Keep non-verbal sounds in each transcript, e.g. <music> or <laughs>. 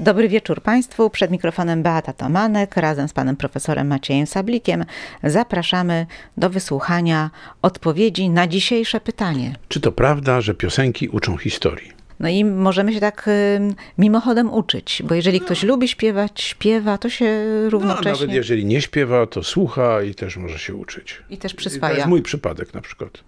Dobry wieczór Państwu. Przed mikrofonem Beata Tomanek razem z panem profesorem Maciejem Sablikiem zapraszamy do wysłuchania odpowiedzi na dzisiejsze pytanie. Czy to prawda, że piosenki uczą historii? No i możemy się tak mimochodem uczyć, bo jeżeli ktoś lubi śpiewać, śpiewa, to się No, równocześnie nawet jeżeli nie śpiewa, to słucha i też może się uczyć. i też I to przyswaja. jest mój przypadek na przykład.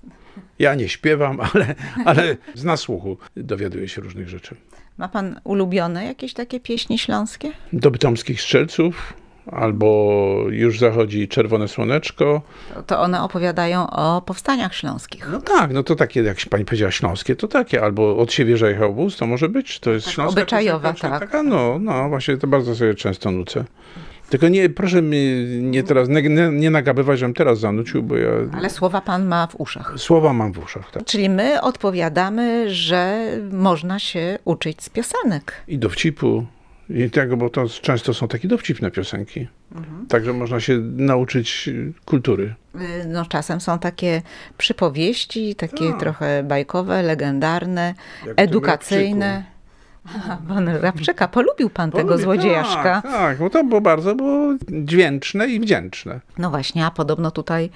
Ja nie śpiewam, <laughs> ale, ale z nasłuchu dowiaduję się różnych rzeczy. Ma pan ulubione jakieś takie pieśni śląskie? Do bytomskich strzelców, albo już zachodzi czerwone słoneczko. To- To one opowiadają o powstaniach śląskich. No tak, no to takie, jak pani powiedziała, śląskie, to takie. Albo od siebie jechał wóz, to może być. To jest Tak, śląska obyczajowa, tak. Taka, no, no, właśnie to bardzo sobie często nucę. Tylko nie, proszę mnie nie teraz, nie, nie, nagabywać, żebym teraz zanucił, bo ja Ale słowa pan ma w uszach. słowa mam w uszach, tak. Czyli my odpowiadamy, że można się uczyć z piosenek. I dowcipu, i tego, bo to często są takie dowcipne piosenki. Także można się nauczyć kultury. Y, No, czasem są takie przypowieści, takie Tak. trochę bajkowe, legendarne, Jak edukacyjne. Aha, Pan Rabczyka, polubił pan tego złodziejaszka. Tak, tak, bo to było bardzo było dźwięczne i wdzięczne. No właśnie, a podobno tutaj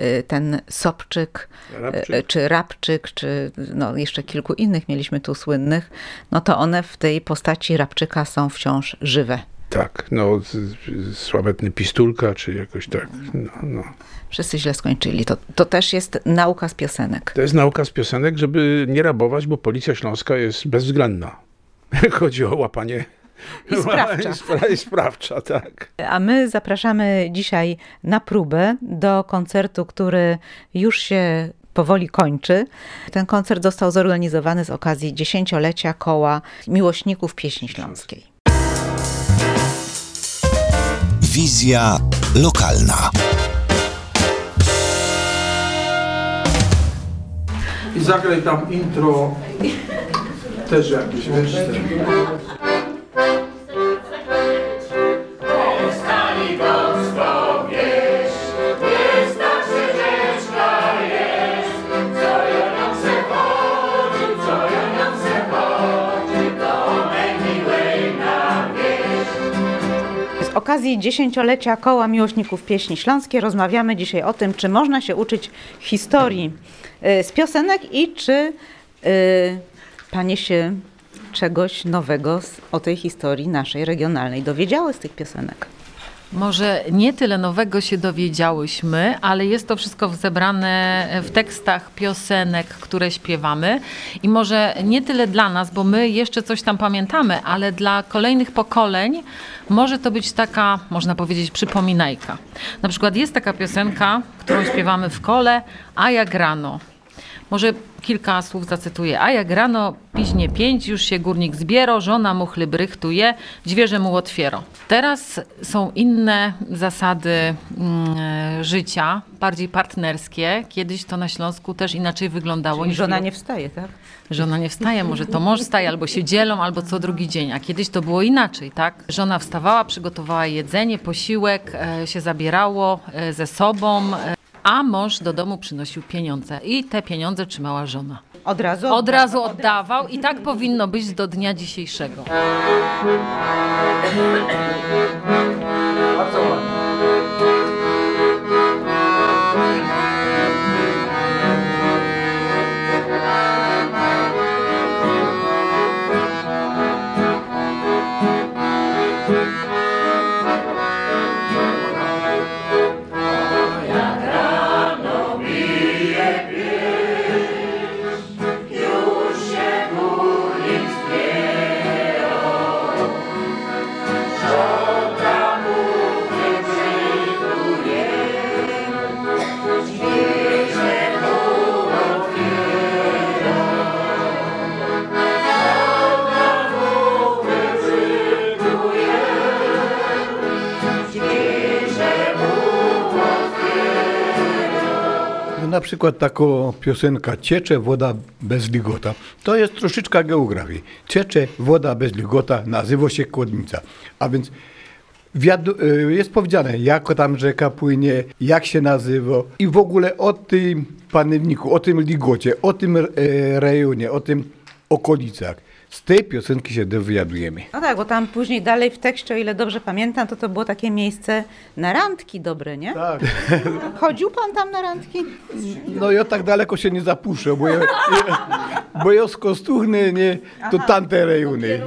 y, ten Sobczyk, Rabczyk. y, czy Rabczyk, czy no, jeszcze kilku innych mieliśmy tu słynnych, no to one w tej postaci Rabczyka są wciąż żywe. Tak, no, sławetny Pistulka, czy jakoś tak. No, no. Wszyscy źle skończyli. To, to też jest nauka z piosenek. To jest nauka z piosenek, żeby nie rabować, bo policja śląska jest bezwzględna. <laughs> Chodzi o łapanie. I <laughs> sprawcza. I spra- I sprawcza, tak. A my zapraszamy dzisiaj na próbę do koncertu, który już się powoli kończy. Ten koncert został zorganizowany z okazji dziesięciolecia koła miłośników pieśni śląskiej. Wizja lokalna. I zagraj tam intro <laughs> też jakieś, wiesz. Z okazji dziesięciolecia koła miłośników pieśni śląskiej rozmawiamy dzisiaj o tym, czy można się uczyć historii y, z piosenek i czy y, panie się czegoś nowego o tej historii naszej regionalnej dowiedziały z tych piosenek. Może nie tyle nowego się dowiedziałyśmy, ale jest to wszystko zebrane w tekstach piosenek, które śpiewamy. I może nie tyle dla nas, bo my jeszcze coś tam pamiętamy, ale dla kolejnych pokoleń może to być taka, można powiedzieć, przypominajka. Na przykład jest taka piosenka, którą śpiewamy w kole, a jak rano. Może kilka słów zacytuję. A jak rano, piźnie pięć, już się górnik zbiero, żona mu chleb rychtuje, dźwierze mu otwiero. Teraz są inne zasady mm, życia, bardziej partnerskie. Kiedyś to na Śląsku też inaczej wyglądało. Czyli niż żona nie wstaje, tak? Żona nie wstaje, może to mąż wstaje, albo się dzielą, albo co drugi dzień. A kiedyś to było inaczej, tak? Żona wstawała, przygotowała jedzenie, posiłek, e, się zabierało e, ze sobą, e, a mąż do domu przynosił pieniądze. I te pieniądze trzymała żona. Od razu? Od razu oddawał i tak powinno być do dnia dzisiejszego. Bardzo ładnie. Przykład taka piosenka Ciecze woda bez ligota. To jest troszeczkę geografii. Ciecze woda bez ligota nazywa się Kłodnica. A więc y, jest powiedziane, jak tam rzeka płynie, jak się nazywa i w ogóle o tym panewniku, o tym ligocie, o tym e, rejonie, o tym okolicach. Z tej piosenki się dowiadujemy. No tak, bo tam później dalej w tekście, o ile dobrze pamiętam, to to było takie miejsce na randki dobre, nie? Tak. <laughs> Chodził pan tam na randki? No ja tak daleko się nie zapuszczę, bo ja, bo ja z Kostuchny, nie, to tamte rejony.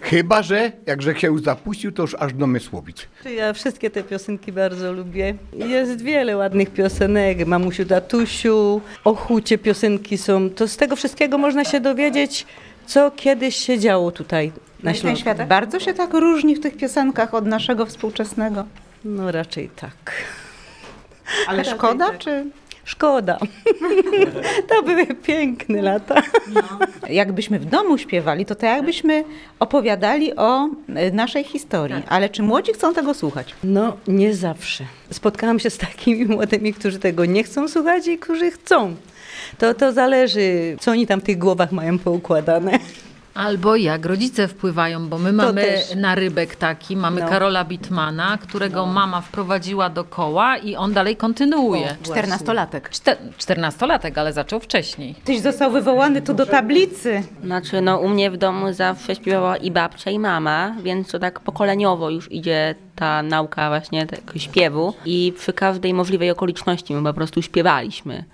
Chyba, że jakże się już zapuścił, to już aż do Mysłowic. Ja wszystkie te piosenki bardzo lubię. Jest wiele ładnych piosenek, mamusiu, tatusiu, o hucie piosenki są. To z tego wszystkiego można się dowiedzieć, co kiedyś się działo tutaj na No Śląsku. bardzo się tak różni w tych piosenkach od naszego współczesnego. No raczej tak. <laughs> Ale szkoda, czy... Szkoda. <laughs> To były piękne lata. Jakbyśmy w domu śpiewali, to tak jakbyśmy opowiadali o y, naszej historii. Ale czy młodzi chcą tego słuchać? No, nie zawsze. Spotkałam się z takimi <laughs> młodymi, którzy tego nie chcą słuchać i którzy chcą. To, to zależy, co oni tam w tych głowach mają poukładane. Albo jak rodzice wpływają, bo my mamy też. narybek taki, mamy No. Karola Bitmana, którego mama wprowadziła do koła i on dalej kontynuuje. Czternastolatek. Czte- Czternastolatek, ale zaczął wcześniej. Tyś został wywołany tu do tablicy. Znaczy, no u mnie w domu zawsze śpiewała i babcia, i mama, więc to tak pokoleniowo już idzie ta nauka właśnie tego śpiewu i przy każdej możliwej okoliczności my po prostu śpiewaliśmy.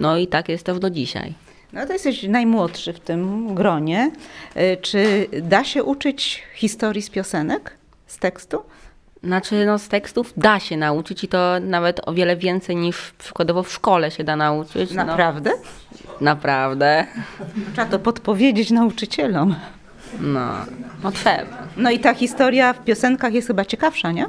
No i tak jest też do dzisiaj. No to jesteś najmłodszy w tym gronie. Y, Czy da się uczyć historii z piosenek, z tekstu? Znaczy, no z tekstów da się nauczyć i to nawet o wiele więcej niż przykładowo w szkole się da nauczyć. No, Naprawdę? naprawdę. Trzeba to podpowiedzieć nauczycielom. No, no trzeba. No i ta historia w piosenkach jest chyba ciekawsza, nie?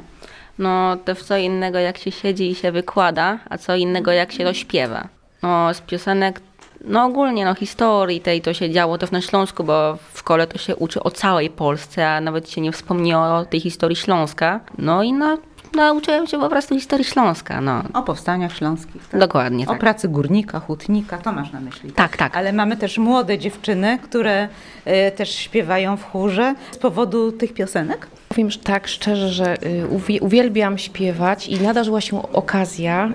No też co innego jak się siedzi i się wykłada, a co innego jak się to śpiewa. No z piosenek, no ogólnie no historii tej to się działo też na Śląsku, bo w szkole to się uczy o całej Polsce, a nawet się nie wspomni o tej historii Śląska. No i no, nauczyłem się po prostu historii Śląska, no. O powstaniach śląskich. Tak? Dokładnie O tak. pracy górnika, hutnika, to masz na myśli. Tak, tak. Ale mamy też młode dziewczyny, które e, też śpiewają w chórze z powodu tych piosenek. Powiem tak szczerze, że y, uwi- uwielbiam śpiewać i nadarzyła się okazja,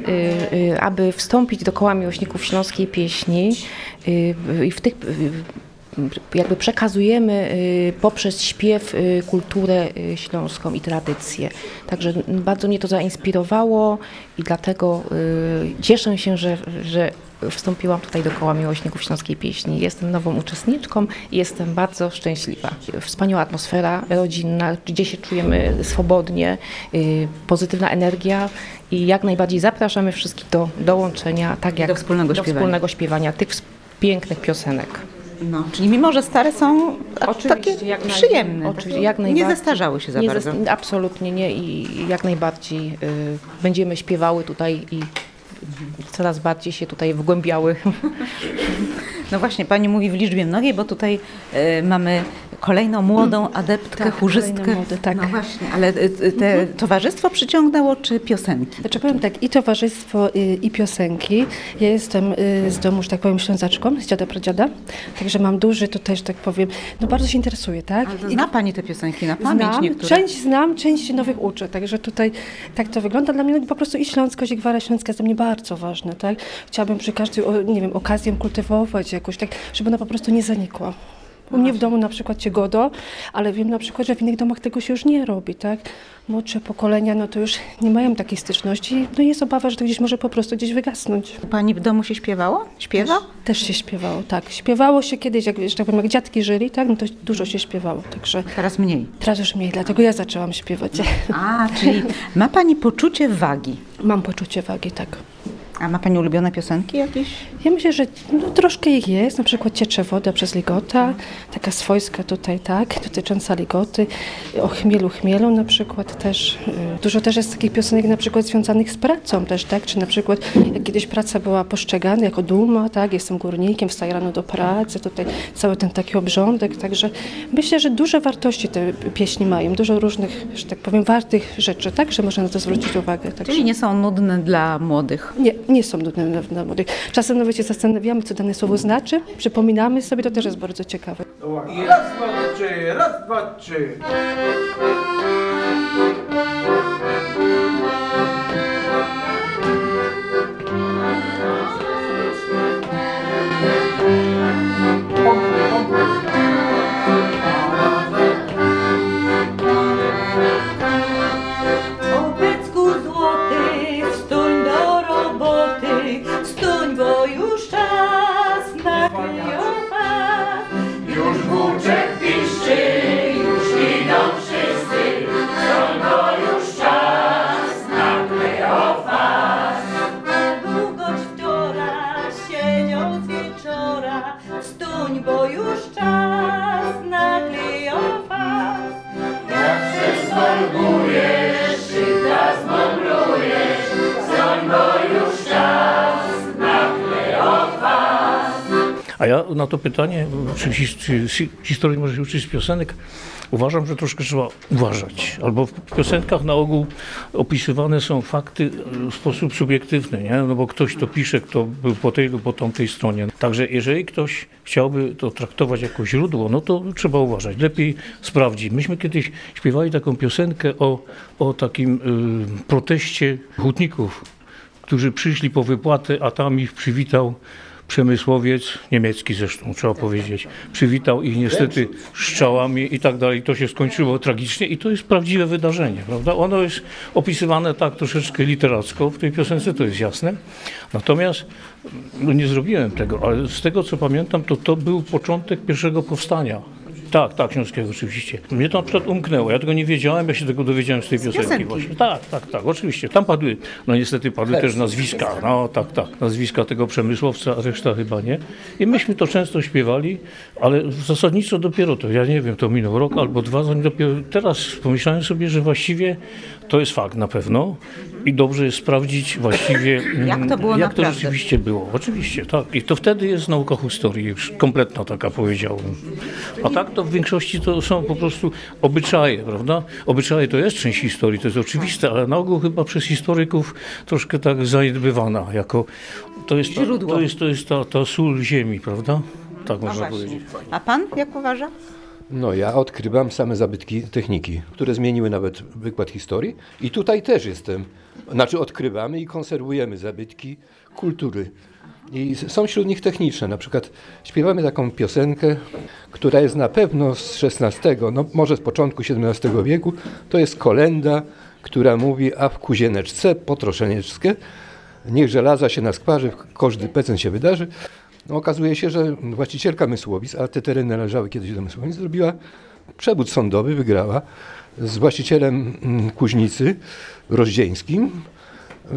y, y, aby wstąpić do koła miłośników śląskiej pieśni y, i w tych y, jakby przekazujemy y, poprzez śpiew y, kulturę y, śląską i tradycję. Także bardzo mnie to zainspirowało i dlatego cieszę się, że, że wstąpiłam tutaj do koła miłośników śląskiej pieśni. Jestem nową uczestniczką i jestem bardzo szczęśliwa. Wspaniała atmosfera rodzinna, gdzie się czujemy swobodnie, pozytywna energia i jak najbardziej zapraszamy wszystkich do dołączenia, tak jak do wspólnego do śpiewania. wspólnego śpiewania tych pięknych piosenek. No, czyli mimo, że stare są takie jak naj- przyjemne, oczywiście, jak nie zestarzały się za nie bardzo. absolutnie nie i i jak najbardziej y, będziemy śpiewały tutaj i coraz bardziej się tutaj wgłębiały. <laughs> No właśnie, pani mówi w liczbie mnogiej, bo tutaj e, mamy kolejną młodą adeptkę, Tak, chórzystkę. młode, tak. No właśnie, ale e, e, te towarzystwo przyciągnęło czy piosenki? Znaczy powiem tak, i towarzystwo, i, i piosenki. Ja jestem y, z domu, że tak powiem, ślązaczką, z dziada pradziada, także mam duży tutaj, że tak powiem, no bardzo się interesuję, tak? Ale zna pani te piosenki na pamięć Znam, niektóre? część znam, część się nowych uczę, także tutaj tak to wygląda. Dla mnie po prostu i śląskość, i gwara śląska jest dla mnie bardzo ważne, tak? Chciałabym przy każdej, nie wiem, okazji kultywować jakoś, tak, żeby ona po prostu nie zanikła. U mnie w domu na przykład ciegodo, ale wiem na przykład, że w innych domach tego się już nie robi, tak? Młodsze pokolenia, no to już nie mają takiej styczności, no i jest obawa, że to gdzieś może po prostu gdzieś wygasnąć. Pani w domu się śpiewało? Śpiewa? Też się śpiewało, tak. Śpiewało się kiedyś, jak, że tak powiem, jak dziadki żyli, tak, no to dużo się śpiewało, także... Teraz mniej. Teraz już mniej, dlatego ja zaczęłam śpiewać. A, czyli ma pani poczucie wagi. Mam poczucie wagi, tak. A ma pani ulubione piosenki jakieś? Ja myślę, że no, troszkę ich jest, na przykład Ciecze woda przez Ligota, taka swojska tutaj, tak, dotycząca Ligoty, o chmielu, chmielu na przykład też. y, Dużo też jest takich piosenek na przykład związanych z pracą też, tak, czy na przykład jak kiedyś praca była postrzegana jako duma, tak, jestem górnikiem, wstaję rano do pracy, tutaj cały ten taki obrządek, także myślę, że duże wartości te pieśni mają, dużo różnych, że tak powiem, wartych rzeczy, tak, że można na to zwrócić uwagę. Także. Czyli nie są nudne dla młodych. Nie, nie są nudne. Czasem nawet się zastanawiamy, co dane słowo znaczy, przypominamy sobie, to też jest bardzo ciekawe. I raz, dwa, trzy, raz, dwa, trzy. Na to pytanie, czy, czy historii może się uczyć z piosenek, uważam, że troszkę trzeba uważać. Albo w piosenkach na ogół opisywane są fakty e, w sposób subiektywny, nie? No bo ktoś to pisze, kto był po tej lub po tamtej stronie. Także jeżeli ktoś chciałby to traktować jako źródło, no to trzeba uważać. Lepiej sprawdzić. Myśmy kiedyś śpiewali taką piosenkę o, o takim y, proteście hutników, którzy przyszli po wypłatę, a tam ich przywitał przemysłowiec, niemiecki zresztą, trzeba powiedzieć, przywitał ich niestety strzałami i tak dalej. To się skończyło tragicznie i to jest prawdziwe wydarzenie, prawda? Ono jest opisywane tak troszeczkę literacko, w tej piosence to jest jasne. Natomiast no nie zrobiłem tego, ale z tego co pamiętam, to to był początek pierwszego powstania. Tak, tak, Śląskiego oczywiście. Mnie to na przykład umknęło, ja tego nie wiedziałem, ja się tego dowiedziałem z tej piosenki piosenki. właśnie. Tak, tak, tak, oczywiście. Tam padły, no niestety padły też nazwiska, no tak, tak, nazwiska tego przemysłowca, a reszta chyba nie. I myśmy to często śpiewali, ale zasadniczo dopiero to, ja nie wiem, to minął rok albo dwa, zanim dopiero teraz pomyślałem sobie, że właściwie to jest fakt na pewno i dobrze jest sprawdzić właściwie, <clears throat> Jak to było jak to rzeczywiście było. Oczywiście, tak. I to wtedy jest nauka historii, już kompletna taka powiedziałbym. A tak to w większości to są po prostu obyczaje, prawda? Obyczaje to jest część historii, to jest oczywiste, ale na ogół chyba przez historyków troszkę tak zaniedbywana, jako to jest ta, to jest, to jest ta, ta sól ziemi, prawda? Tak No można właśnie. powiedzieć. A pan jak uważa? No ja odkrywam same zabytki techniki, które zmieniły nawet wykład historii i tutaj też jestem. Znaczy odkrywamy i konserwujemy zabytki kultury. I są wśród nich techniczne. Na przykład śpiewamy taką piosenkę, która jest na pewno z XVI, no może z początku XVII wieku. To jest kolenda, która mówi, a w kuzieneczce potroszenieczkę, niech żelaza się na skwarzy, każdy pecen się wydarzy. No, okazuje się, że właścicielka Mysłowic, a te tereny należały kiedyś do Mysłowic, zrobiła przewód sądowy, wygrała z właścicielem mm, Kuźnicy Rozdzieńskim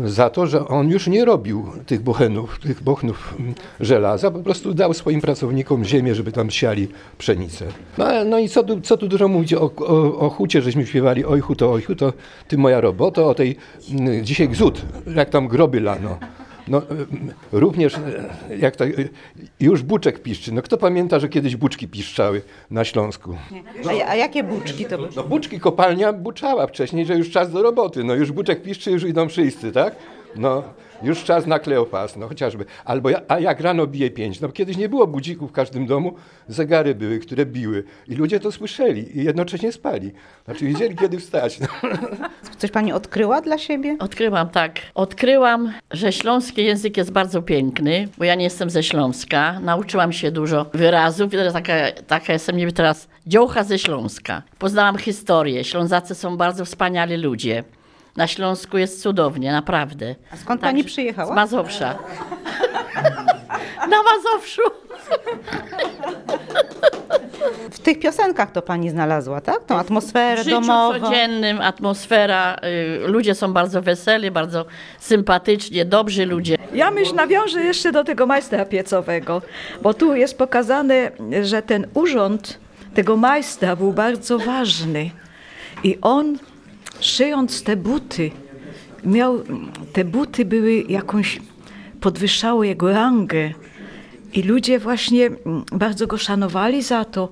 za to, że on już nie robił tych bochenów, tych bochnów mm, żelaza, po prostu dał swoim pracownikom ziemię, żeby tam siali pszenicę. No, no i co tu, co tu dużo mówić o, o, o hucie, żeśmy śpiewali ojchu to ojchu, to ty moja robota, o tej mm, dzisiaj gzut, jak tam groby lano. No, mm, również e, jak to, e, już buczek piszczy. No kto pamięta, że kiedyś buczki piszczały na Śląsku? A, a jakie buczki to były? No buczki, kopalnia buczała wcześniej, że już czas do roboty. No już buczek piszczy, już idą wszyscy, tak? No już czas na Kleopas, no chociażby. Albo ja, a jak rano bije pięć? No kiedyś nie było budzików w każdym domu, zegary były, które biły. I ludzie to słyszeli i jednocześnie spali. Znaczy wiedzieli, kiedy wstać. No. <laughs> Coś pani odkryła dla siebie? Odkryłam, tak. Odkryłam, że śląski język jest bardzo piękny, bo ja nie jestem ze Śląska. Nauczyłam się dużo wyrazów. Taka, taka jestem niby teraz dziołcha ze Śląska. Poznałam historię. Ślązacy są bardzo wspaniali ludzie. Na Śląsku jest cudownie, naprawdę. A skąd pani przyjechała? Z Mazowsza. Na Mazowszu. W tych piosenkach to pani znalazła, tak? Tą atmosferę W życiu domową. codziennym atmosfera, y, ludzie są bardzo weseli, bardzo sympatyczni, dobrzy ludzie. Ja myślę, nawiążę jeszcze do tego majstra piecowego, bo tu jest pokazane, że ten urząd tego majstra był bardzo ważny. I on, szyjąc te buty, miał, te buty były jakąś, podwyższały jego rangę. I ludzie właśnie mm, bardzo go szanowali za to.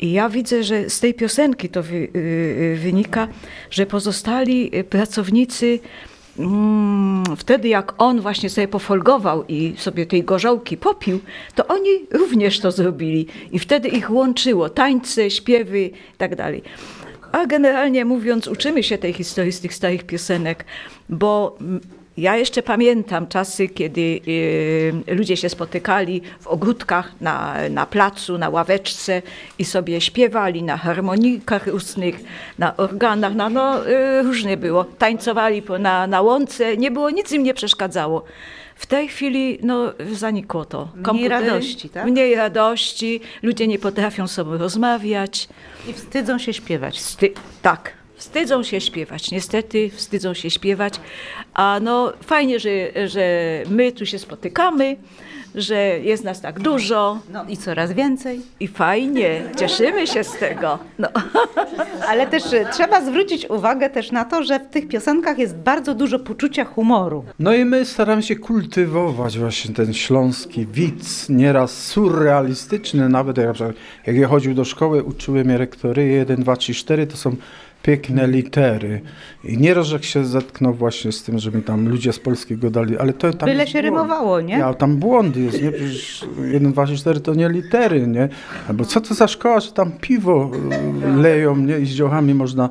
I ja widzę, że z tej piosenki to wy, y, y, wynika, że pozostali y, pracownicy mm, wtedy jak on właśnie sobie pofolgował i sobie tej gorzałki popił, to oni również to zrobili. I wtedy ich łączyło tańce, śpiewy i tak. A generalnie mówiąc, uczymy się tej historii z tych starych piosenek, bo ja jeszcze pamiętam czasy, kiedy y, ludzie się spotykali w ogródkach, na, na placu, na ławeczce i sobie śpiewali na harmonikach ustnych, na organach, na, no y, różnie było. Tańcowali po, na, na łące, nie było, nic im nie przeszkadzało. W tej chwili no, zanikło to. Mniej radości, tak? Mniej radości, ludzie nie potrafią sobie rozmawiać. I wstydzą się śpiewać. Wsty tak, wstydzą się śpiewać. Niestety wstydzą się śpiewać. A no fajnie, że, że my tu się spotykamy, że jest nas tak dużo. No i coraz więcej. I fajnie, cieszymy się z tego. No. <laughs> Ale też e, trzeba zwrócić uwagę też na to, że w tych piosenkach jest bardzo dużo poczucia humoru. No i my staramy się kultywować właśnie ten śląski widz, nieraz surrealistyczny, nawet jak, jak ja chodził do szkoły, uczyły mnie rektory 1, 2, 3, 4, to są piękne litery. I nieraz jak się zetknął właśnie z tym, że mi tam ludzie z polskiego dali, ale to tam Byle się błąd. rymowało, nie? Ja, tam błądy jest, nie? Przecież 1, 2, 3, 4 to nie litery, nie? Albo co to za szkoła, że tam piwo y, leją, nie? I z dziołchami można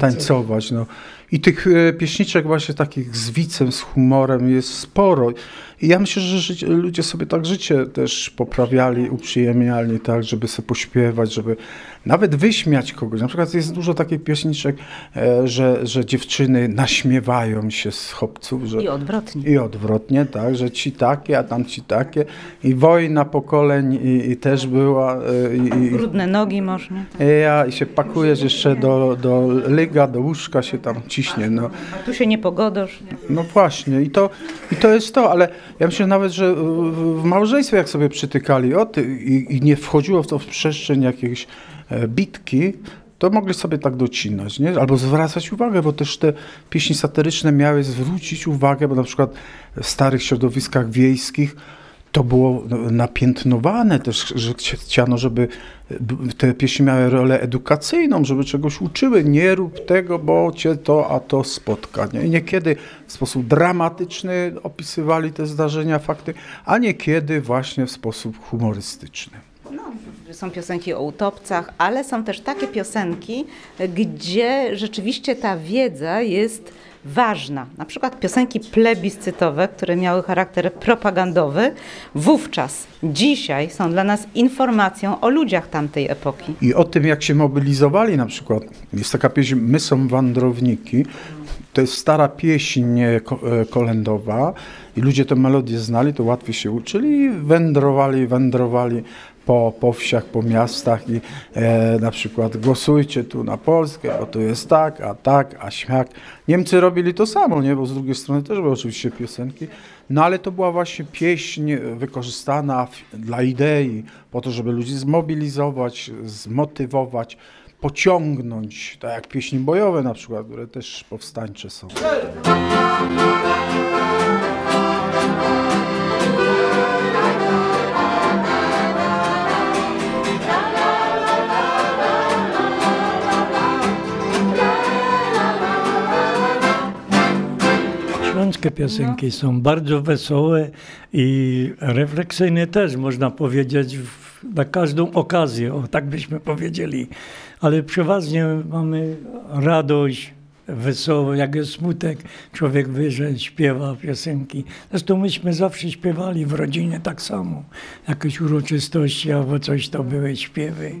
tańcować, no. I tych e, pieśniczek właśnie takich z wicem, z humorem jest sporo. I ja myślę, że życie, ludzie sobie tak życie też poprawiali, uprzyjemniali, tak, żeby sobie pośpiewać, żeby nawet wyśmiać kogoś. Na przykład jest dużo takich pieśniczek, e, że, że dziewczyny naśmiewają się z chłopców. Że, I odwrotnie. I odwrotnie, tak, że ci takie, a tam ci takie. I wojna pokoleń i, i też była. e, I, Brudne nogi można. ja, I się pakujesz jeszcze do, do lyga, do łóżka się tam ciśnie. No, A tu się nie pogodasz. no właśnie, i to, i to jest to, ale ja myślę nawet, że w, małżeństwie jak sobie przytykali o ty, i, i nie wchodziło w to w przestrzeń jakiejś e, bitki, to mogli sobie tak docinać, nie? albo zwracać uwagę, bo też te pieśni satyryczne miały zwrócić uwagę, bo na przykład w starych środowiskach wiejskich to było no, napiętnowane też, że chci- chciano, żeby te pieśni miały rolę edukacyjną, żeby czegoś uczyły. Nie rób tego, bo cię to, a to spotka. Nie? I niekiedy w sposób dramatyczny opisywali te zdarzenia, fakty, a niekiedy właśnie w sposób humorystyczny. Są piosenki o utopcach, ale są też takie piosenki, gdzie rzeczywiście ta wiedza jest ważna. Na przykład piosenki plebiscytowe, które miały charakter propagandowy, wówczas, dzisiaj są dla nas informacją o ludziach tamtej epoki. I o tym, jak się mobilizowali na przykład. Jest taka pieśń My są wandrowniki. To jest stara pieśń e, ko- kolędowa i ludzie tę melodię znali, to łatwiej się uczyli i wędrowali, wędrowali po, po wsiach, po miastach i e, na przykład głosujcie tu na Polskę, bo tu jest tak, a tak, a śmiak. Niemcy robili to samo, nie? bo z drugiej strony też były oczywiście piosenki, no ale to była właśnie pieśń wykorzystana w, dla idei, po to, żeby ludzi zmobilizować, zmotywować, pociągnąć, tak jak pieśni bojowe na przykład, które też powstańcze są. Śląskie piosenki są bardzo wesołe i refleksyjne też, można powiedzieć, w, na każdą okazję, o tak byśmy powiedzieli. Ale przeważnie mamy radość, wesoło, jak jest smutek, człowiek wyżej śpiewa piosenki. Zresztą myśmy zawsze śpiewali w rodzinie tak samo. Jakieś uroczystości albo coś to były śpiewy.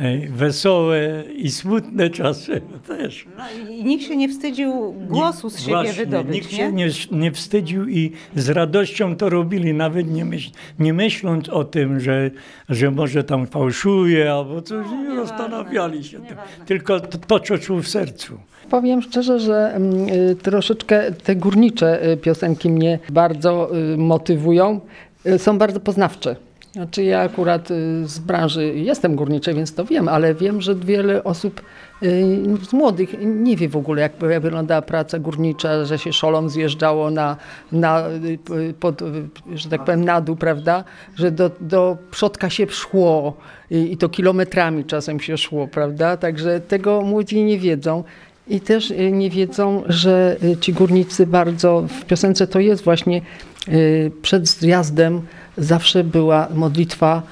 Ej, Wesołe i smutne czasem <laughs> też. No i nikt się nie wstydził głosu z siebie Właśnie, wydobyć, Nikt nie? się nie, nie wstydził i z radością to robili, nawet nie, myśl, nie myśląc o tym, że, że może tam fałszuje albo coś, nie zastanawiali się tym. Tylko to, to, co czuł w sercu. Powiem szczerze, że mm, y, troszeczkę te górnicze y, piosenki mnie bardzo y, motywują. Są bardzo poznawcze. Znaczy ja akurat z branży jestem górniczej, więc to wiem, ale wiem, że wiele osób z młodych nie wie w ogóle, jak jak wyglądała praca górnicza, że się szolą zjeżdżało na, na, pod, że tak powiem, na dół, prawda? Że do, do przodka się szło i, i to kilometrami czasem się szło, prawda? Także tego młodzi nie wiedzą. I też y, nie wiedzą, że y, ci górnicy bardzo, w piosence to jest właśnie y, przed zjazdem zawsze była modlitwa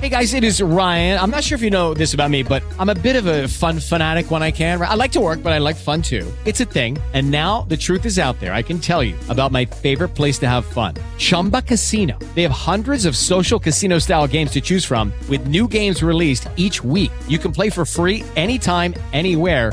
Hey guys, it is Ryan. I'm not sure if you know this about me, but I'm a bit of a fun fanatic when I can. I like to work, but I like fun too. It's a thing. And now the truth is out there. I can tell you about my favorite place to have fun Chumba Casino. They have hundreds of social casino style games to choose from, with new games released each week. You can play for free anytime, anywhere.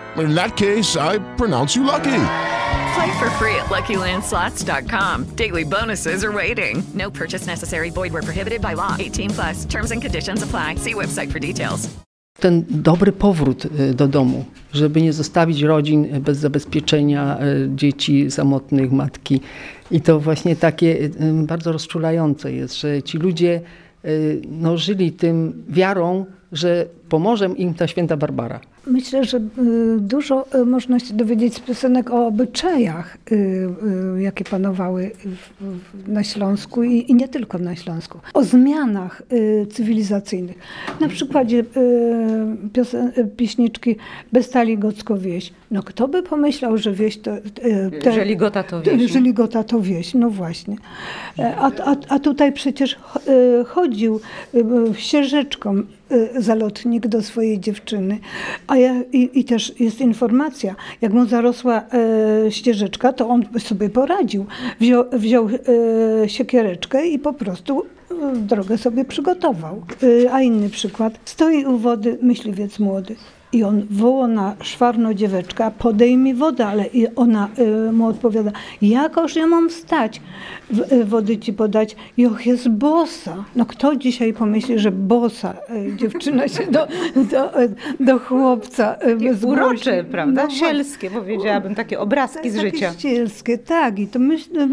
In that case, I pronounce you lucky. Play for free at LuckyLandSlots.com. Daily bonuses are waiting. No purchase necessary. Void were prohibited by law. 18 plus. Terms and conditions apply. See website for details. ten dobry powrót y, do domu, żeby nie zostawić rodzin bez zabezpieczenia, y, dzieci samotnych, matki. I to właśnie takie bardzo rozczulające jest, że ci ludzie no, żyli tym wiarą, że pomoże im ta święta Barbara. Myślę, że y, dużo y, można się dowiedzieć z piosenek o obyczajach, y, jakie panowały na Śląsku i, nie tylko na Śląsku. O zmianach cywilizacyjnych. Na przykładzie piosen, pieśniczki Bestali Gocko wieś. No kto by pomyślał, że wieś to... te- Że Ligota to wieś, <laughs> Że? Ligota to wieś, no właśnie. E, A, a, a tutaj przecież cho- chodził y, ścieżeczką do swojej dziewczyny. A ja, i, I też jest informacja, jak mu zarosła e, ścieżeczka, to on sobie poradził. Wziął, wziął e, siekiereczkę i po prostu e, drogę sobie przygotował. E, a inny przykład. Stoi u wody myśliwiec młody. I on woła na szwarno dzieweczka, podej mi wodę, ale i ona y, mu odpowiada, jakoż ja mam y, wody ci podać, joch jest bosa. No kto dzisiaj pomyśli, że bosa y, dziewczyna się do, do, do chłopca y, zgłosi? Urocze, prawda? No, Sielskie, powiedziałabym, takie obrazki z takie życia. Ścielskie, tak. I to myślę,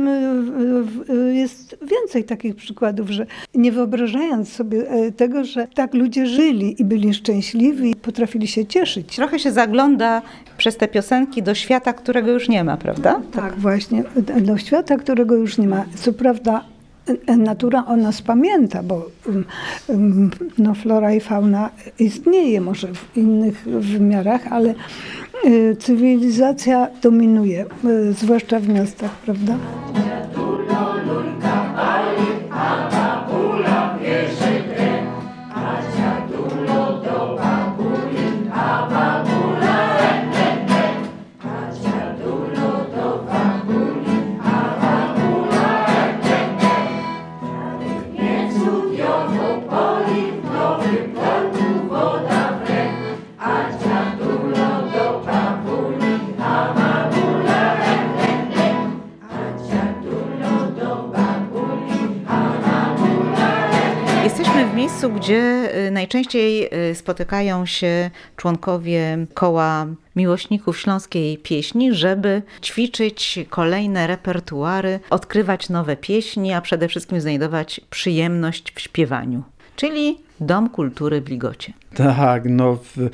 jest więcej takich przykładów, że nie wyobrażając sobie e, tego, że tak ludzie żyli i byli szczęśliwi i potrafili się cieszyć. Trochę się zagląda przez te piosenki do świata, którego już nie ma, prawda? Tak, właśnie. Do świata, którego już nie ma. Co prawda natura o nas pamięta, bo um, um, no, flora i fauna istnieje może w innych wymiarach, ale e, cywilizacja dominuje, e, zwłaszcza w miastach, prawda? Miejscu, gdzie y, najczęściej y, spotykają się członkowie koła miłośników śląskiej pieśni, żeby ćwiczyć kolejne repertuary, odkrywać nowe pieśni, a przede wszystkim znajdować przyjemność w śpiewaniu. Czyli Dom Kultury w Ligocie. Tak, no w,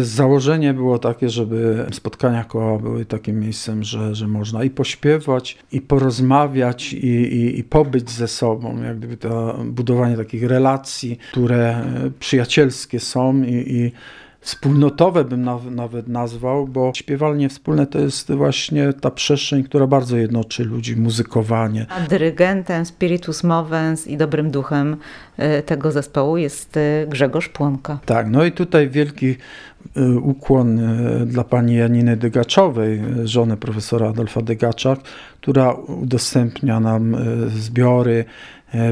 założenie było takie, żeby spotkania koła były takim miejscem, że, że można i pośpiewać, i porozmawiać, i, i, i pobyć ze sobą, jak gdyby to budowanie takich relacji, które przyjacielskie są i, i wspólnotowe bym naw- nawet nazwał, bo śpiewalnie wspólne to jest właśnie ta przestrzeń, która bardzo jednoczy ludzi, muzykowanie. A dyrygentem Spiritus Movens i dobrym duchem y, tego zespołu jest y, Grzegorz Płonka. Tak, no i tutaj wielki y, ukłon dla pani Janiny Dygaczowej, żony profesora Adolfa Dygacza, która udostępnia nam zbiory,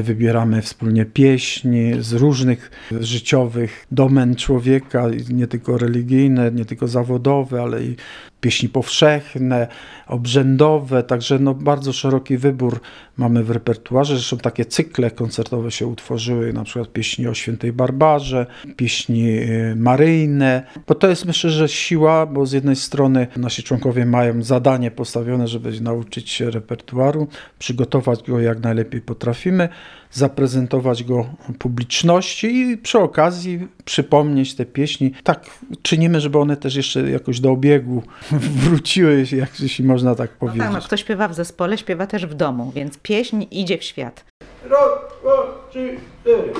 wybieramy wspólnie pieśni z różnych życiowych domen człowieka, nie tylko religijne, nie tylko zawodowe, ale i pieśni powszechne, obrzędowe, także no bardzo szeroki wybór mamy w repertuarze. Zresztą takie cykle koncertowe się utworzyły, na przykład pieśni o świętej Barbarze, pieśni y, maryjne. Bo to jest myślę, że siła, bo z jednej strony nasi członkowie mają zadanie postawione, żeby nauczyć się repertuaru, przygotować go jak najlepiej potrafimy, zaprezentować go publiczności i przy okazji przypomnieć te pieśni. Tak czynimy, żeby one też jeszcze jakoś do obiegu <laughs> wróciły, jak jeśli można tak No powiedzieć. tak, no, kto śpiewa w zespole, śpiewa też w domu, więc pieśń idzie w świat. Raz, dwa, trzy, cztery.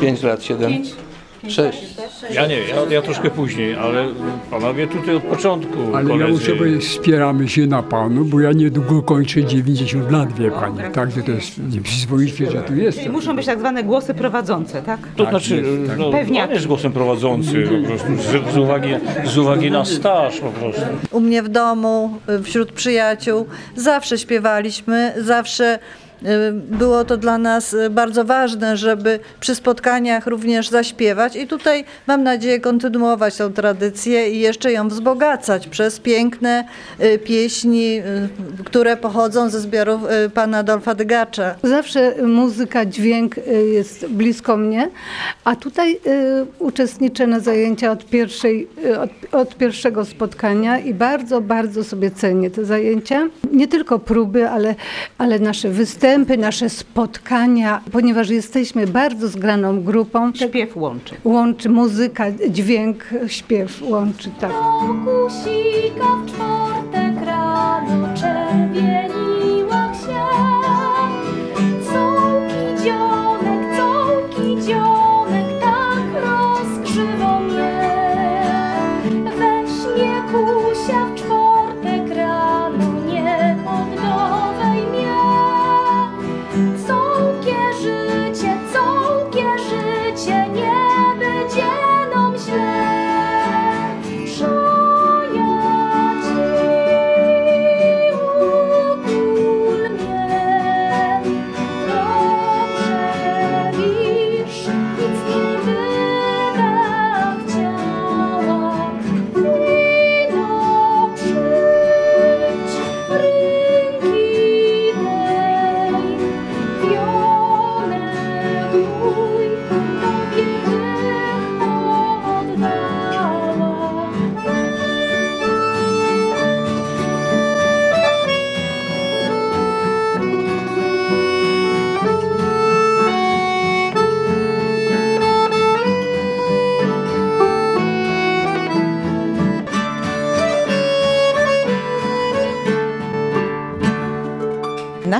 5 lat, 7, 6. Ja nie, ja, ja troszkę później, ale panowie tutaj od początku. Ale ja koledzy. muszę powiedzieć, wspieramy się na panu, bo ja niedługo kończę 90 lat, wie pani. Także to jest nieprzyzwoicie, że tu jest. Czyli muszą być tak zwane głosy prowadzące, tak? To Tak znaczy, jest, tak. no, pan jest głosem prowadzący po prostu, z, z, uwagi, z uwagi na staż po prostu. U mnie w domu, wśród przyjaciół, zawsze śpiewaliśmy, zawsze było to dla nas y, bardzo ważne, żeby przy spotkaniach również zaśpiewać i tutaj mam nadzieję kontynuować tę tradycję i jeszcze ją wzbogacać przez piękne y, pieśni, y, które pochodzą ze zbiorów y, pana Adolfa Dygacza. Zawsze muzyka, dźwięk y, jest blisko mnie, a tutaj y, uczestniczę na zajęcia od, pierwszej, y, od, od pierwszego spotkania i bardzo, bardzo sobie cenię te zajęcia. Nie tylko próby, ale, ale nasze występy, nasze spotkania, ponieważ jesteśmy bardzo zgraną grupą. Śpiew łączy. Łączy muzyka, dźwięk, śpiew łączy, tak. Kusika w czwartek rano czerwieniła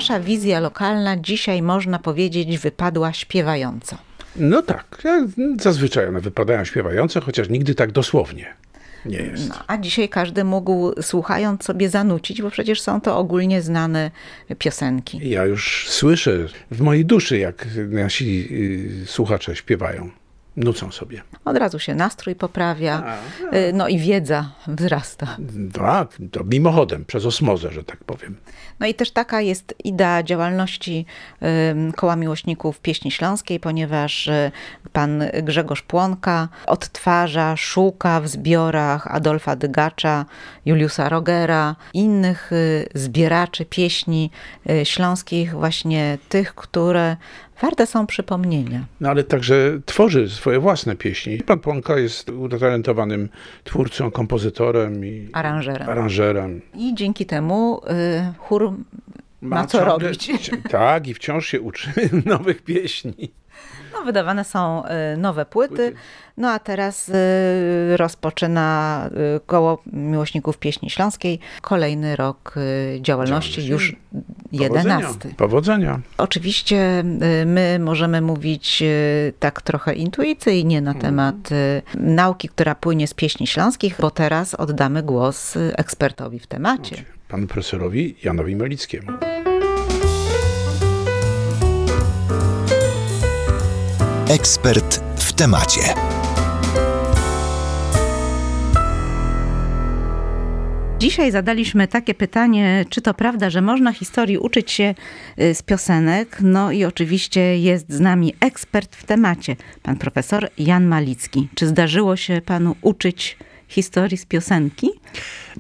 Nasza wizja lokalna dzisiaj, można powiedzieć, wypadła śpiewająco. No tak, zazwyczaj one wypadają śpiewające, chociaż nigdy tak dosłownie nie jest. No, a dzisiaj każdy mógł, słuchając sobie, zanucić, bo przecież są to ogólnie znane piosenki. Ja już słyszę w mojej duszy, jak nasi y, słuchacze śpiewają, nucą sobie. Od razu się nastrój poprawia, y, no i wiedza wzrasta. Tak, to mimochodem, przez osmozę, że tak powiem. No i też taka jest idea działalności Koła Miłośników Pieśni Śląskiej, ponieważ y, pan Grzegorz Płonka odtwarza, szuka w zbiorach Adolfa Dygacza, Juliusa Rogera, innych y, zbieraczy pieśni śląskich, właśnie tych, które warte są przypomnienia. No ale także tworzy swoje własne pieśni. Pan Płonka jest utalentowanym twórcą, kompozytorem i Aranżerem. aranżerem. I dzięki temu y, chór ma, co ciągle- robić. Tak, i wciąż się uczy <laughs> nowych pieśni. No, wydawane są y, nowe płyty, no a teraz y, rozpoczyna y, koło miłośników pieśni śląskiej kolejny rok działalności, już jedenasty. Powodzenia. Oczywiście my możemy mówić tak trochę intuicyjnie na temat y, nauki, która płynie z pieśni śląskich, bo teraz oddamy głos ekspertowi w temacie. Panu profesorowi Janowi Melickiemu. Ekspert w temacie.「Dzisiaj zadaliśmy takie pytanie, czy to prawda, że można historii uczyć się y, z piosenek? No i oczywiście jest z nami ekspert w temacie, pan profesor Jan Malicki. Czy zdarzyło się panu uczyć historii z piosenki?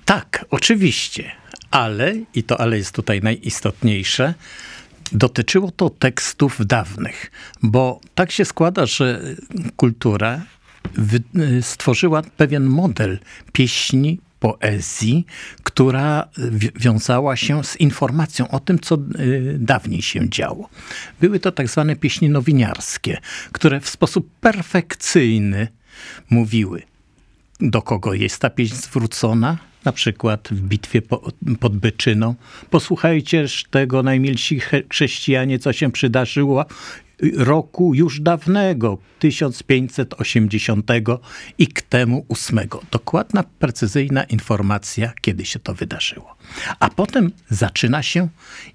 Tak, oczywiście, ale, i to ale jest tutaj najistotniejsze, dotyczyło to tekstów dawnych, bo tak się składa, że kultura stworzyła pewien model pieśni, poezji, która wi- wiązała się z informacją o tym, co y, dawniej się działo. Były to tak zwane pieśni nowiniarskie, które w sposób perfekcyjny mówiły, do kogo jest ta pieśń zwrócona, na przykład w bitwie po, pod Byczyną. Posłuchajcież tego, najmilsi chrześcijanie, co się przydarzyło roku już dawnego, 1580 i k temu ósmego. Dokładna, precyzyjna informacja, kiedy się to wydarzyło. A potem zaczyna się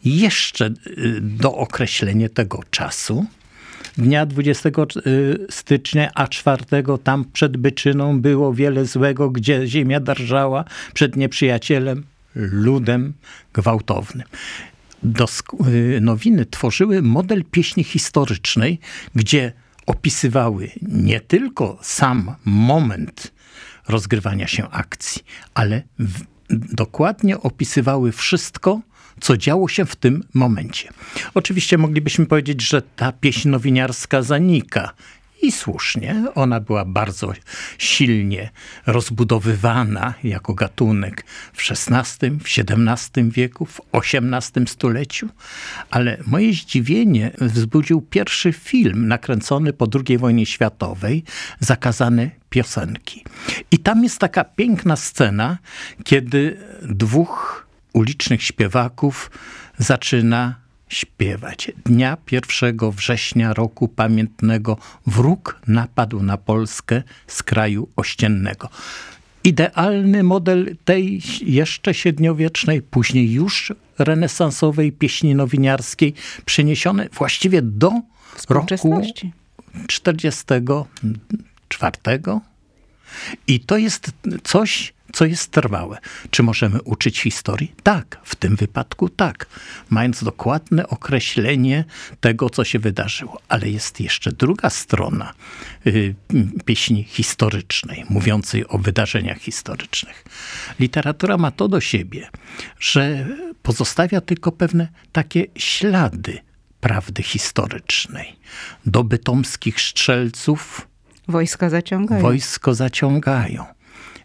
jeszcze y, dookreślenie tego czasu, dnia 20 stycznia, a 4 tam przed Byczyną było wiele złego, gdzie ziemia drżała przed nieprzyjacielem, ludem gwałtownym. Y, nowiny tworzyły model pieśni historycznej, gdzie opisywały nie tylko sam moment rozgrywania się akcji, ale dokładnie opisywały wszystko, co działo się w tym momencie. Oczywiście moglibyśmy powiedzieć, że ta pieśń nowiniarska zanika. I słusznie, ona była bardzo silnie rozbudowywana jako gatunek w XVI, w XVII wieku, w XVIII stuleciu, ale moje zdziwienie wzbudził pierwszy film nakręcony po II wojnie światowej, Zakazane piosenki. I tam jest taka piękna scena, kiedy dwóch ulicznych śpiewaków zaczyna śpiewać. Dnia 1 września roku pamiętnego wróg napadł na Polskę z kraju ościennego. Idealny model tej jeszcze średniowiecznej, później już renesansowej pieśni nowiniarskiej, przeniesione właściwie do roku Współczesności. 44. I to jest coś, co jest trwałe. Czy możemy uczyć historii? Tak, w tym wypadku tak, mając dokładne określenie tego, co się wydarzyło. Ale jest jeszcze druga strona y, pieśni historycznej, mówiącej o wydarzeniach historycznych. Literatura ma to do siebie, że pozostawia tylko pewne takie ślady prawdy historycznej. Do bytomskich strzelców Wojska zaciągają. wojsko zaciągają.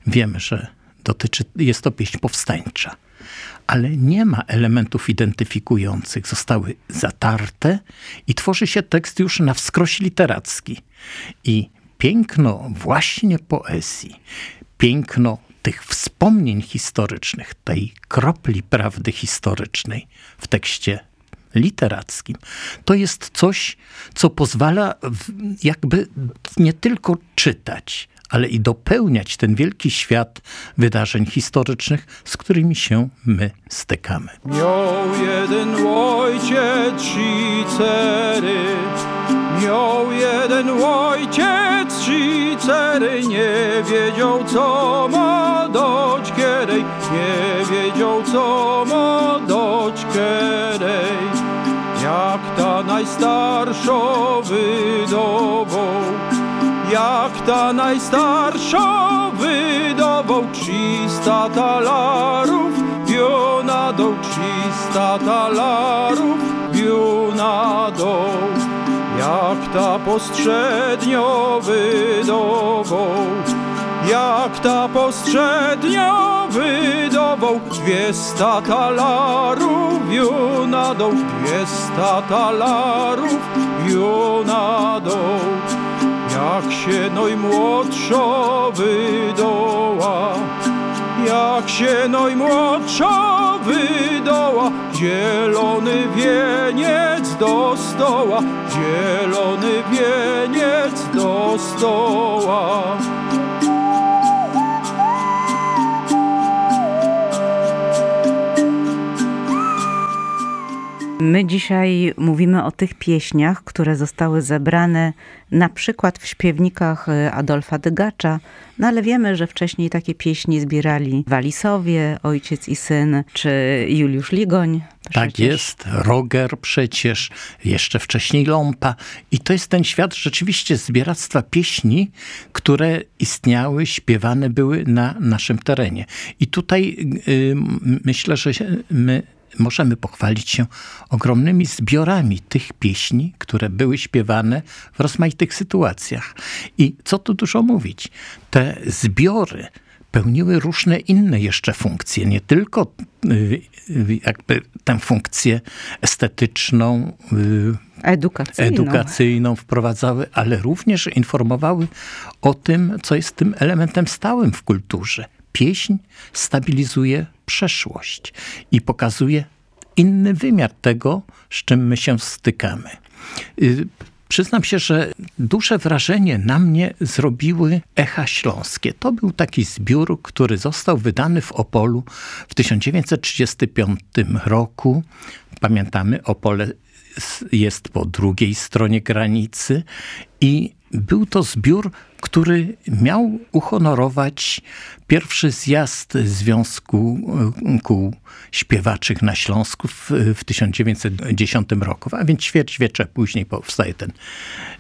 Wiemy, że dotyczy, jest to pieśń powstańcza, ale nie ma elementów identyfikujących. Zostały zatarte i tworzy się tekst już na wskroś literacki. I piękno właśnie poezji, piękno tych wspomnień historycznych, tej kropli prawdy historycznej w tekście literackim. To jest coś, co pozwala jakby nie tylko czytać, ale i dopełniać ten wielki świat wydarzeń historycznych, z którymi się my stykamy. Miał jeden ojciec szicery, miał jeden ojciec szicery, nie wiedział co ma doć kierej, nie wiedział co ma doć kierej. Jak ta najstarsza wydował, jak ta najstarsza wydował, trzysta talarów, wio na dół, trzysta talarów, wio na dół. Jak ta postrzednio wydował, jak ta postrzednio wydował, dwiesta talarów, wio na dół, dwiesta talarów, wio na dół. Jak się najmłodsza wydoła, jak się najmłodsza wydoła, zielony wieniec do stoła, zielony wieniec do stoła. My dzisiaj mówimy o tych pieśniach, które zostały zebrane na przykład w śpiewnikach e, Adolfa Dygacza, no ale wiemy, że wcześniej takie pieśni zbierali Walisowie, ojciec i syn, czy Juliusz Ligoń. Tak jest, Roger przecież, jeszcze wcześniej Lompa. I to jest ten świat rzeczywiście zbieractwa pieśni, które istniały, śpiewane były na naszym terenie. I tutaj y, myślę, że my możemy pochwalić się ogromnymi zbiorami tych pieśni, które były śpiewane w rozmaitych sytuacjach. I co tu dużo mówić, te zbiory pełniły różne inne jeszcze funkcje, nie tylko y, y, jakby tę funkcję estetyczną, y, edukacyjną. edukacyjną wprowadzały, ale również informowały o tym, co jest tym elementem stałym w kulturze. Pieśń stabilizuje przeszłość i pokazuje inny wymiar tego, z czym my się stykamy. Przyznam się, że duże wrażenie na mnie zrobiły Echa Śląskie. To był taki zbiór, który został wydany w Opolu w 1935 roku. Pamiętamy, Opole jest po drugiej stronie granicy i był to zbiór, który miał uhonorować pierwszy zjazd Związku e, Kół Śpiewaczych na Śląsku w, w 1910 roku, a więc ćwierćwiecze później powstaje ten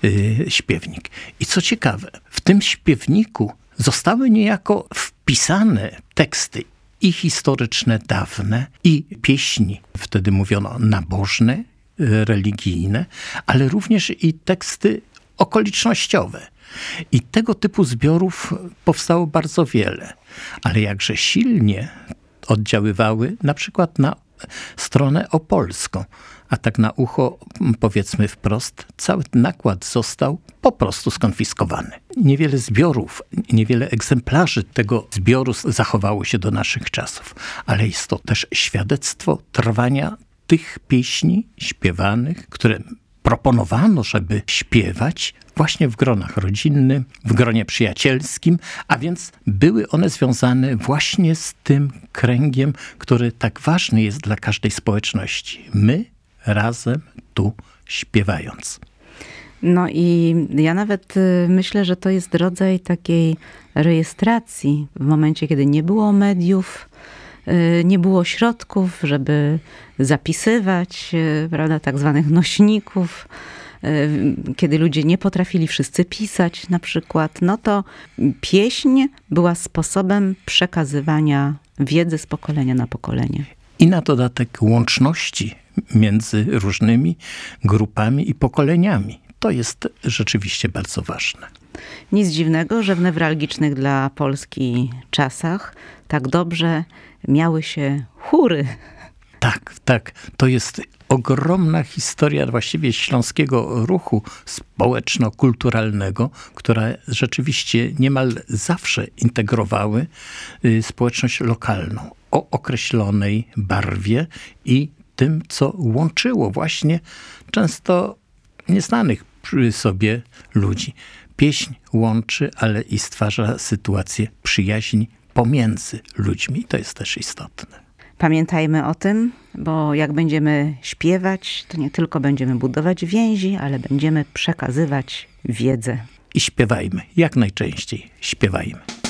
y, śpiewnik. I co ciekawe, w tym śpiewniku zostały niejako wpisane teksty i historyczne dawne, i pieśni, wtedy mówiono nabożne, e, religijne, ale również i teksty okolicznościowe. I tego typu zbiorów powstało bardzo wiele, ale jakże silnie oddziaływały na przykład na stronę opolską, a tak na ucho powiedzmy wprost, cały nakład został po prostu skonfiskowany. Niewiele zbiorów, niewiele egzemplarzy tego zbioru zachowało się do naszych czasów, ale jest to też świadectwo trwania tych pieśni śpiewanych, które proponowano, żeby śpiewać właśnie w gronach rodzinnym, w gronie przyjacielskim, a więc były one związane właśnie z tym kręgiem, który tak ważny jest dla każdej społeczności. My razem tu śpiewając. No i ja nawet y, myślę, że to jest rodzaj takiej rejestracji w momencie, kiedy nie było mediów, nie było środków, żeby zapisywać, y, prawda, tak zwanych nośników, kiedy ludzie nie potrafili wszyscy pisać na przykład, no to pieśń była sposobem przekazywania wiedzy z pokolenia na pokolenie. I na dodatek łączności między różnymi grupami i pokoleniami. To jest rzeczywiście bardzo ważne. Nic dziwnego, że w newralgicznych dla Polski czasach tak dobrze miały się chóry. Tak, tak. To jest ogromna historia właściwie śląskiego ruchu społeczno-kulturalnego, która rzeczywiście niemal zawsze integrowały y, społeczność lokalną o określonej barwie i tym, co łączyło właśnie często nieznanych sobie ludzi. Pieśń łączy, ale i stwarza sytuację przyjaźni pomiędzy ludźmi. To jest też istotne. Pamiętajmy o tym, bo jak będziemy śpiewać, to nie tylko będziemy budować więzi, ale będziemy przekazywać wiedzę. I śpiewajmy, jak najczęściej śpiewajmy.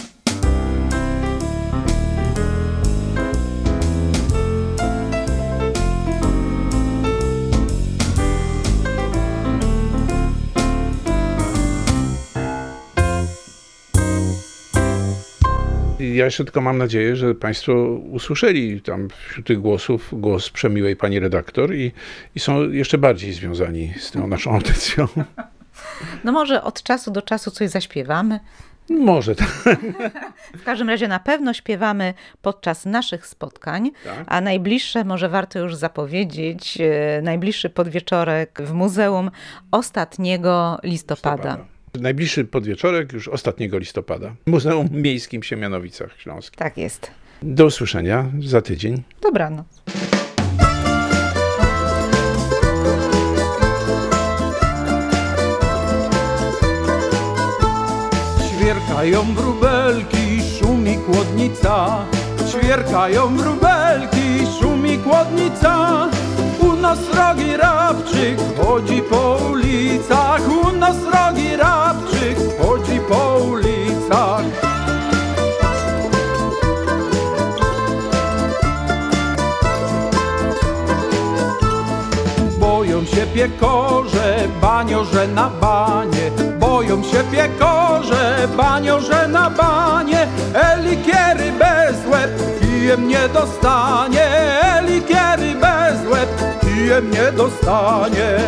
Ja jeszcze tylko mam nadzieję, że Państwo usłyszeli tam wśród tych głosów głos przemiłej pani redaktor i, i są jeszcze bardziej związani z tą naszą audycją. <laughs> No może od czasu do czasu coś zaśpiewamy. Może tak. W każdym razie na pewno śpiewamy podczas naszych spotkań, tak. a najbliższe, może warto już zapowiedzieć, e, najbliższy podwieczorek w muzeum ostatniego listopada. listopada. Najbliższy podwieczorek już ostatniego listopada. W Muzeum Miejskim w Siemianowicach Śląskich. Tak jest. Do usłyszenia za tydzień. Dobranoc. Ćwierkają wróbelki, szumi kłodnica. Ćwierkają wróbelki, szumi kłodnica. U nas rogi rabczyk chodzi po ulicach, u nas rogi rabczyk chodzi po ulicach. Boją się piekorze, baniorze na banie. Boją się piekorze, baniorze na banie. Elikiery bez łeb, kijem nie dostanie. Elikiery bez łeb, kijem nie dostanie.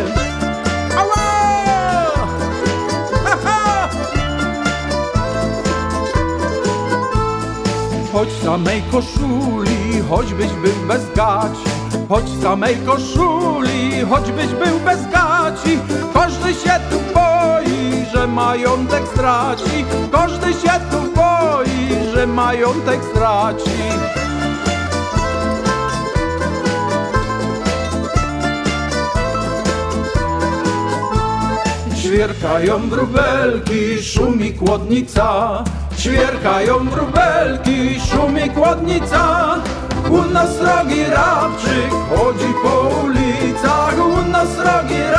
Choć samej koszuli, choćbyś był bez gaci. Choć samej koszuli, choćbyś był bez gaci. Każdy się tu boi, że majątek straci. Każdy się tu boi, że majątek straci Ćwierkają wróbelki, szumi kłodnica. Ćwierkają wróbelki, szumi kłodnica. U nas rogi rabczyk chodzi po ulicach. U nas rabczyk